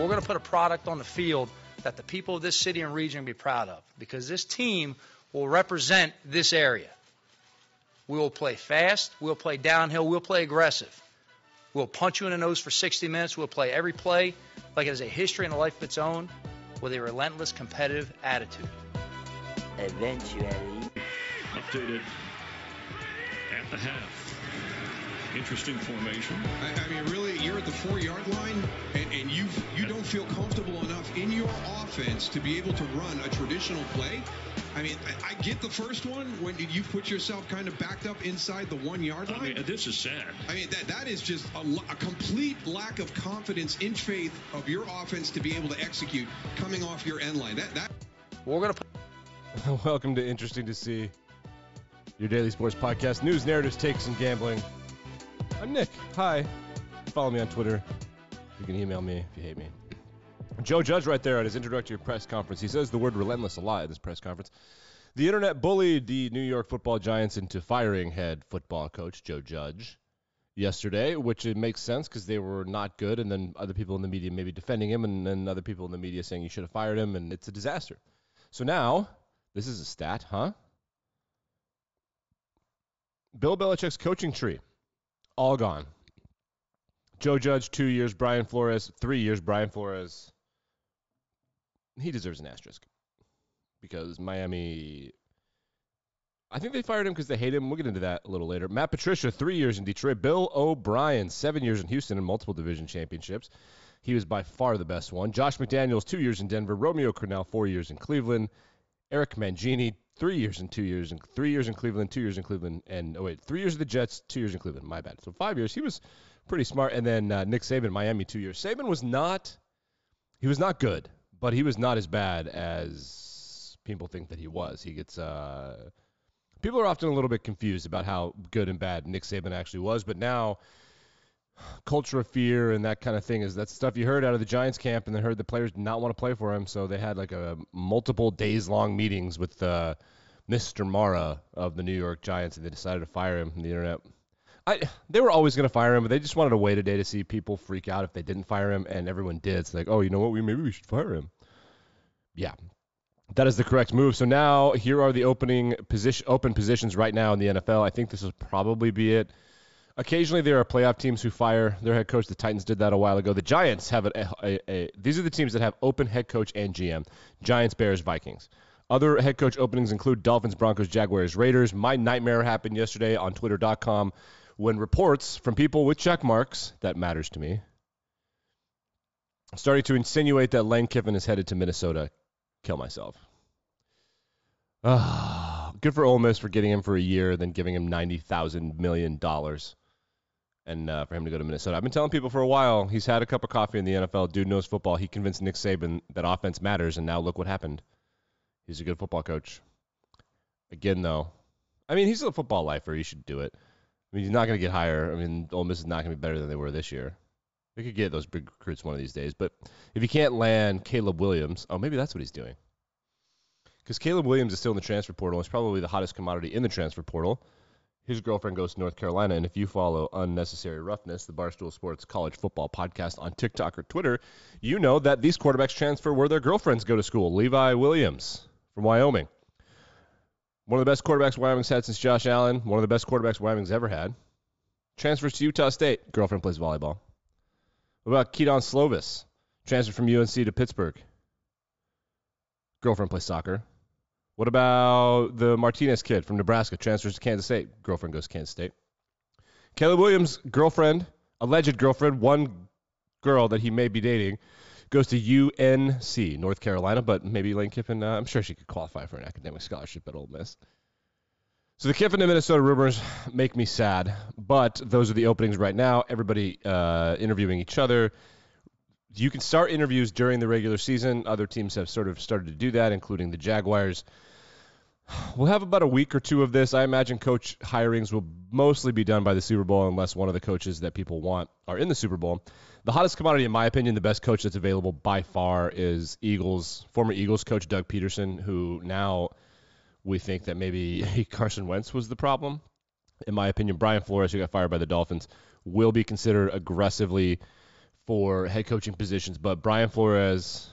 We're going to put a product on the field that the people of this city and region will be proud of because this team will represent this area. We will play fast, we'll play downhill, we'll play aggressive. We'll punch you in the nose for 60 minutes. We'll play every play like it has a history and a life of its own with a relentless competitive attitude. Eventually. Updated at the half. Interesting formation. I, I, mean, really, you're at the four-yard line, and, and you you don't feel comfortable enough in your offense to be able to run a traditional play. I mean, I, I get the first one when you put yourself kind of backed up inside the one-yard line. I mean, this is sad. I mean, that that is just a, a complete lack of confidence in faith of your offense to be able to execute coming off your end line. That that. We're gonna. Welcome to Interesting to See, your daily sports podcast, news, narratives, takes, and gambling. I'm Nick. Hi. Follow me on Twitter. You can email me if you hate me. Joe Judge, right there at his introductory press conference, he says the word relentless a lot at this press conference. The internet bullied the New York football giants into firing head football coach Joe Judge yesterday, which it makes sense because they were not good, and then other people in the media maybe defending him, and then other people in the media saying you should have fired him, and it's a disaster. So now, this is a stat, huh? Bill Belichick's coaching tree all gone. Joe Judge, two years. Brian Flores, three years. Brian Flores, he deserves an asterisk because Miami. I think they fired him because they hate him. We'll get into that a little later. Matt Patricia, three years in Detroit. Bill O'Brien, seven years in Houston and multiple division championships. He was by far the best one. Josh McDaniels, two years in Denver. Romeo Crennel, four years in Cleveland. Eric Mangini, three years and two years and three years in Cleveland, two years in Cleveland, and oh wait, three years of the Jets, two years in Cleveland. My bad. So five years. He was pretty smart. And then uh, Nick Saban, Miami, two years. Saban was not, he was not good, but he was not as bad as people think that he was. He gets. Uh, people are often a little bit confused about how good and bad Nick Saban actually was, but now culture of fear and that kind of thing is that stuff you heard out of the Giants camp, and then heard the players did not want to play for him, so they had like a multiple days long meetings with uh, Mr. Mara of the New York Giants, and they decided to fire him from the internet. I, they were always going to fire him, but they just wanted to wait a day to see people freak out if they didn't fire him, and everyone did. It's like, oh, you know what? We maybe we should fire him. Yeah, that is the correct move. So now here are the opening position, open positions right now in the NFL. I think this will probably be it. Occasionally, there are playoff teams who fire their head coach. The Titans did that a while ago. The Giants have a, a, a, these are the teams that have open head coach and GM: Giants, Bears, Vikings. Other head coach openings include Dolphins, Broncos, Jaguars, Raiders. My nightmare happened yesterday on Twitter.com when reports from people with check marks that matters to me started to insinuate that Lane Kiffin is headed to Minnesota. Kill myself. Ah, good for Ole Miss for getting him for a year, then giving him ninety thousand million dollars and uh, for him to go to Minnesota. I've been telling people for a while he's had a cup of coffee in the NFL. Dude knows football. He convinced Nick Saban that offense matters, and now look what happened. He's a good football coach. Again, though, I mean he's a football lifer. He should do it. I mean he's not going to get higher. I mean Ole Miss is not going to be better than they were this year. They could get those big recruits one of these days, but if you can't land Caleb Williams, oh maybe that's what he's doing. Because Caleb Williams is still in the transfer portal. He's probably the hottest commodity in the transfer portal his girlfriend goes to North Carolina. And if you follow Unnecessary Roughness, the Barstool Sports College Football Podcast on TikTok or Twitter, you know that these quarterbacks transfer where their girlfriends go to school. Levi Williams from Wyoming. One of the best quarterbacks Wyoming's had since Josh Allen. One of the best quarterbacks Wyoming's ever had. Transfers to Utah State. Girlfriend plays volleyball. What about Kedon Slovis? Transferred from UNC to Pittsburgh. Girlfriend plays soccer. What about the Martinez kid from Nebraska? Transfers to Kansas State. Girlfriend goes to Kansas State. Caleb Williams' girlfriend, alleged girlfriend, one girl that he may be dating, goes to UNC, North Carolina, but maybe Lane Kiffin, uh, I'm sure she could qualify for an academic scholarship at Ole Miss. So the Kiffin and Minnesota rumors make me sad, but those are the openings right now. Everybody uh, interviewing each other. You can start interviews during the regular season. Other teams have sort of started to do that, including the Jaguars. We'll have about a week or two of this. I imagine coach hirings will mostly be done by the Super Bowl unless one of the coaches that people want are in the Super Bowl. The hottest commodity, in my opinion, the best coach that's available by far is Eagles, former Eagles coach Doug Pederson, who now we think that maybe Carson Wentz was the problem. In my opinion, Brian Flores, who got fired by the Dolphins, will be considered aggressively for head coaching positions, but Brian Flores,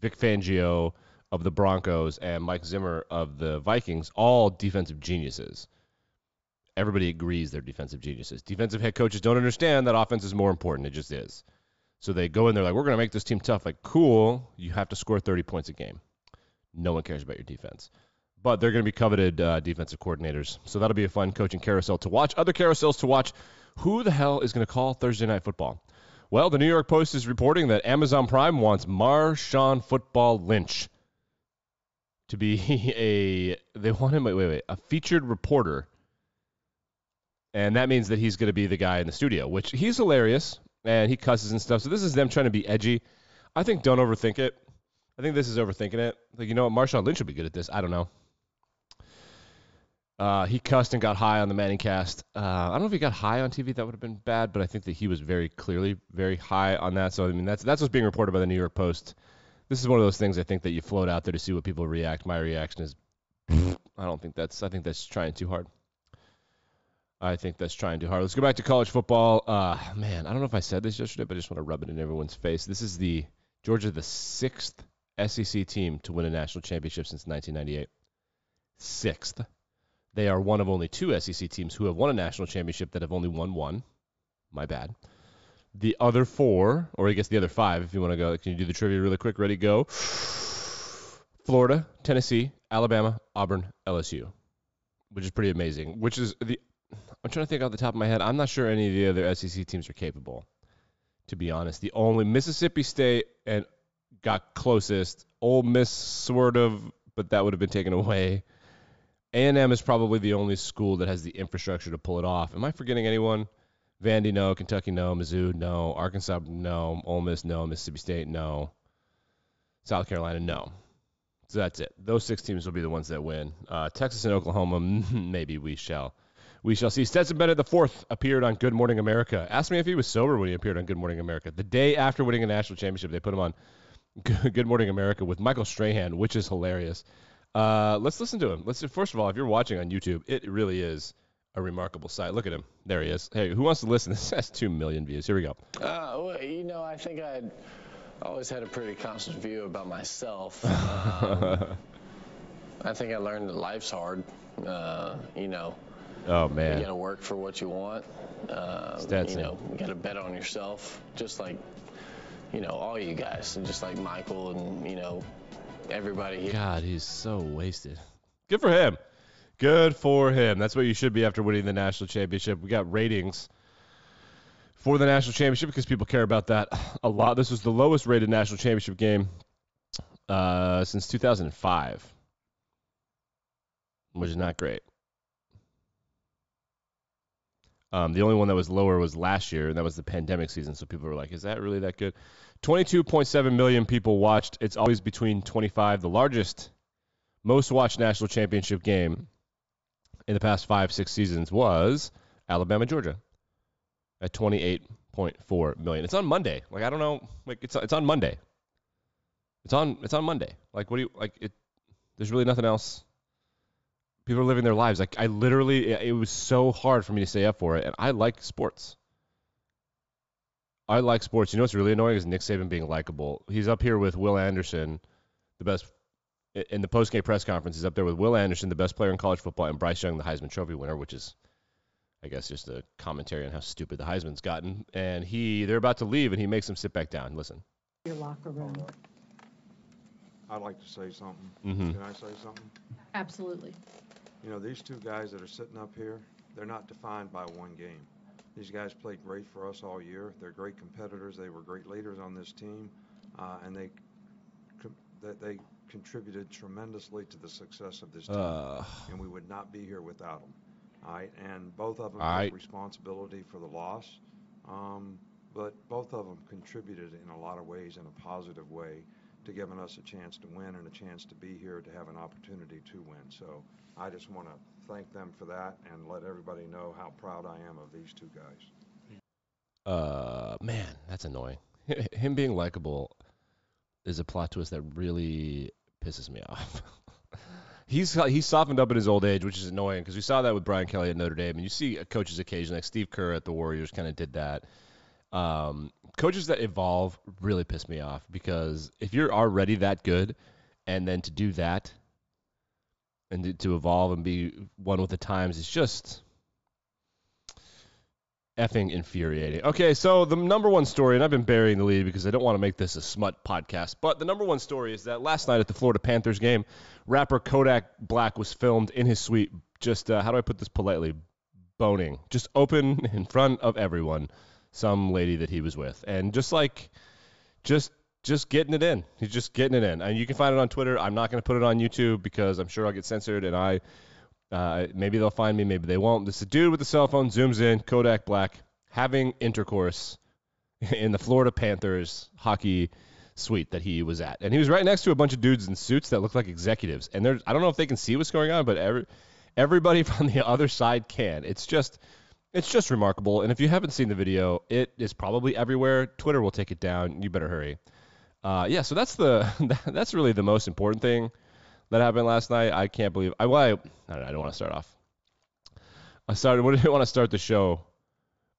Vic Fangio of the Broncos, and Mike Zimmer of the Vikings, all defensive geniuses. Everybody agrees they're defensive geniuses. Defensive head coaches don't understand that offense is more important. It just is. So they go in there like, we're going to make this team tough. Like, cool. You have to score 30 points a game. No one cares about your defense. But they're going to be coveted uh, defensive coordinators. So that'll be a fun coaching carousel to watch. Other carousels to watch. Who the hell is going to call Thursday Night Football? Well, the New York Post is reporting that Amazon Prime wants Marshawn Football Lynch to be a. They want him. Wait, wait, wait. A featured reporter. And that means that he's going to be the guy in the studio, which he's hilarious and he cusses and stuff. So this is them trying to be edgy. I think don't overthink it. I think this is overthinking it. Like you know what, Marshawn Lynch would be good at this. I don't know. Uh, he cussed and got high on the Manning cast. Uh, I don't know if he got high on TV. That would have been bad, but I think that he was very clearly very high on that. So I mean, that's that's what's being reported by the New York Post. This is one of those things I think that you float out there to see what people react. My reaction is, I don't think that's. I think that's trying too hard. I think that's trying too hard. Let's go back to college football. Uh, man, I don't know if I said this yesterday, but I just want to rub it in everyone's face. This is the Georgia, the sixth SEC team to win a national championship since 1998. Sixth. They are one of only two SEC teams who have won a national championship that have only won one. My bad. The other four, or I guess the other five, if you want to go, can you do the trivia really quick? Ready, go. Florida, Tennessee, Alabama, Auburn, LSU, which is pretty amazing. Which is the I'm trying to think off the top of my head. I'm not sure any of the other SEC teams are capable. To be honest, the only Mississippi State and got closest. Ole Miss sort of, but that would have been taken away. A&M is probably the only school that has the infrastructure to pull it off. Am I forgetting anyone? Vandy, no. Kentucky, no. Mizzou, no. Arkansas, no. Ole Miss, no. Mississippi State, no. South Carolina, no. So that's it. Those six teams will be the ones that win. Uh, Texas and Oklahoma, maybe we shall. We shall see. Stetson Bennett the fourth appeared on Good Morning America. Ask me if he was sober when he appeared on Good Morning America. The day after winning a national championship, they put him on Good Morning America with Michael Strahan, which is hilarious. Uh, let's listen to him. Let's first of all, if you're watching on YouTube, it really is a remarkable sight. Look at him. There he is. Hey, who wants to listen? This has two million views. Here we go. Uh, well, you know, I think I always had a pretty constant view about myself. Um, I think I learned that life's hard. Uh, you know, Oh man. you got to work for what you want. Uh, Stetson. you know, you got to bet on yourself, just like you know all you guys, and just like Michael and you know everybody here. God, he's so wasted. Good for him. Good for him. That's what you should be after winning the national championship. We got ratings for the national championship because people care about that a lot. This was the lowest rated national championship game uh, since 2005, which is not great. Um, the only one that was lower was last year, and that was the pandemic season. So people were like, "Is that really that good?" 22.7 million people watched. It's always between 25. The largest, most watched national championship game in the past five, six seasons was Alabama, Georgia, at 28.4 million. It's on Monday. Like I don't know, like it's it's on Monday. It's on it's on Monday. Like what do you like? It there's really nothing else. People are living their lives. Like I literally, it it was so hard for me to stay up for it, and I like sports. I like sports. You know what's really annoying is Nick Saban being likable. He's up here with Will Anderson, the best in the post-game press conference. He's up there with Will Anderson, the best player in college football, and Bryce Young, the Heisman Trophy winner, which is, I guess, just a commentary on how stupid the Heisman's gotten. And he, they're about to leave, and he makes them sit back down. Listen. your locker room. I'd like to say something. Mhm. Can I say something? Absolutely. You know, these two guys that are sitting up here, they're not defined by one game. These guys played great for us all year. They're great competitors. They were great leaders on this team, uh, and they that they contributed tremendously to the success of this team. Uh, and we would not be here without them. All right, and both of them All right. took responsibility for the loss, um, but both of them contributed in a lot of ways in a positive way to giving us a chance to win and a chance to be here to have an opportunity to win. So I just want to thank them for that and let everybody know how proud I am of these two guys. uh, man, that's annoying. Him being likable is a plot twist that really pisses me off. he's he's softened up in his old age, which is annoying because we saw that with Brian Kelly at Notre Dame, and you see coaches occasionally, like Steve Kerr at the Warriors, kind of did that. Um, coaches that evolve really piss me off because if you're already that good, and then to do that, and to- evolve and be one with the times, is just effing infuriating. Okay, so the number one story, and I've been burying the lead because I don't want to make this a smut podcast, but the number one story is that last night at the Florida Panthers game, rapper Kodak Black was filmed in his suite, just uh, how do I put this politely, boning, just open in front of everyone, some lady that he was with, and just like, just just getting it in. He's just getting it in, and you can find it on Twitter. I'm not going to put it on YouTube because I'm sure I'll get censored, and I uh, maybe they'll find me, maybe they won't. This dude with a cell phone zooms in, Kodak Black, having intercourse in the Florida Panthers hockey suite that he was at, and he was right next to a bunch of dudes in suits that look like executives. And there's, I don't know if they can see what's going on, but every, everybody from the other side can. It's just, it's just remarkable. And if you haven't seen the video, it is probably everywhere. Twitter will take it down. You better hurry. Uh, yeah, so that's the that's really the most important thing that happened last night. I can't believe I. Well, I, I don't want to start off. I started. What do you want to start the show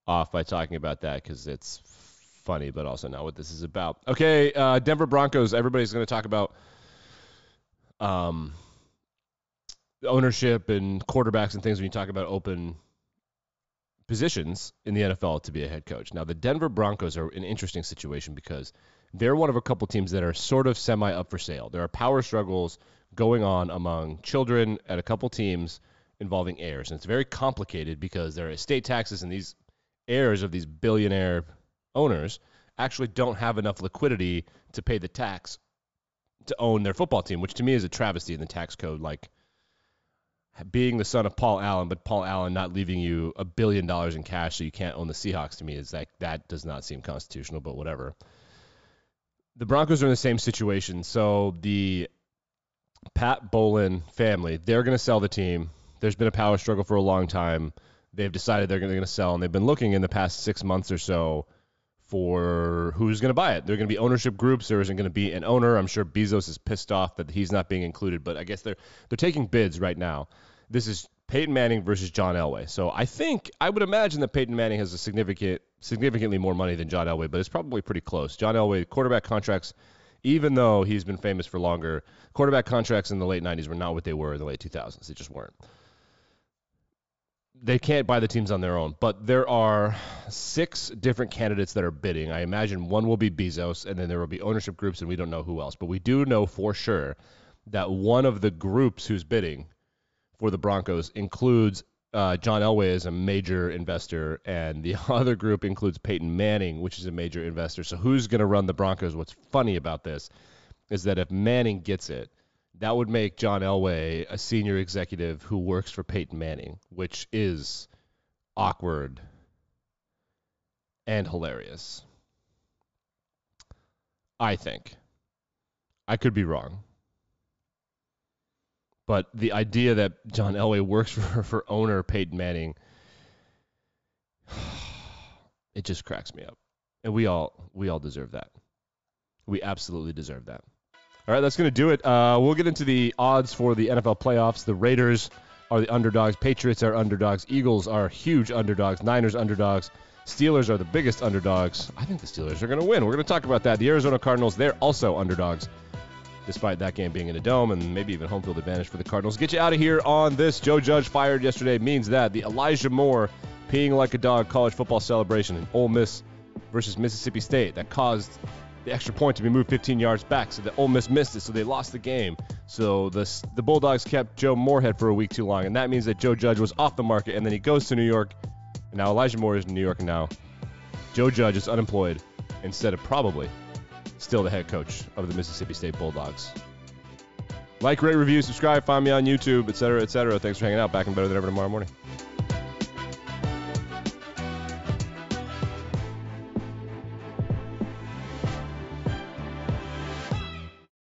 off by talking about that because it's funny, but also not what this is about. Okay, uh, Denver Broncos. Everybody's going to talk about um, ownership and quarterbacks and things when you talk about open positions in the NFL to be a head coach. Now, the Denver Broncos are an interesting situation because they're one of a couple teams that are sort of semi up for sale. There are power struggles going on among children at a couple teams involving heirs, and it's very complicated because there are estate taxes, and these heirs of these billionaire owners actually don't have enough liquidity to pay the tax to own their football team, which to me is a travesty in the tax code. Like being the son of Paul Allen, but Paul Allen not leaving you a billion dollars in cash so you can't own the Seahawks to me is like that does not seem constitutional, but whatever. The Broncos are in the same situation. So the Pat Bowlen family, they're going to sell the team. There's been a power struggle for a long time. They've decided they're going to sell, and they've been looking in the past six months or so for who's going to buy it. There are going to be ownership groups. There isn't going to be an owner. I'm sure Bezos is pissed off that he's not being included, but I guess they're they're taking bids right now. This is Peyton Manning versus John Elway. So I think I would imagine that Peyton Manning has a significant significantly more money than John Elway, but it's probably pretty close. John Elway quarterback contracts even though he's been famous for longer, quarterback contracts in the late 90s were not what they were in the late 2000s. They just weren't they can't buy the teams on their own, but there are six different candidates that are bidding. I imagine one will be Bezos, and then there will be ownership groups, and we don't know who else. But we do know for sure that one of the groups who's bidding for the Broncos includes uh, John Elway as a major investor, and the other group includes Peyton Manning, which is a major investor. So who's going to run the Broncos? What's funny about this is that if Manning gets it, that would make John Elway a senior executive who works for Peyton Manning, which is awkward and hilarious. I think. I could be wrong. But the idea that John Elway works for, for owner Peyton Manning, it just cracks me up. And we all we all deserve that. We absolutely deserve that. All right, that's going to do it. Uh, we'll get into the odds for the NFL playoffs. The Raiders are the underdogs. Patriots are underdogs. Eagles are huge underdogs. Niners underdogs. Steelers are the biggest underdogs. I think the Steelers are going to win. We're going to talk about that. The Arizona Cardinals, they're also underdogs, despite that game being in a dome and maybe even home field advantage for the Cardinals. Get you out of here on this. Joe Judge fired yesterday means that the Elijah Moore peeing like a dog college football celebration in Ole Miss versus Mississippi State that caused the extra point to be moved 15 yards back, so that Ole Miss missed it, so they lost the game. So the the Bulldogs kept Joe Moorhead for a week too long, and that means that Joe Judge was off the market, and then he goes to New York, and now Elijah Moore is in New York, now Joe Judge is unemployed instead of probably still the head coach of the Mississippi State Bulldogs. Like, rate, review, subscribe, find me on YouTube, etc., etc. Thanks for hanging out. Back and better than ever tomorrow morning.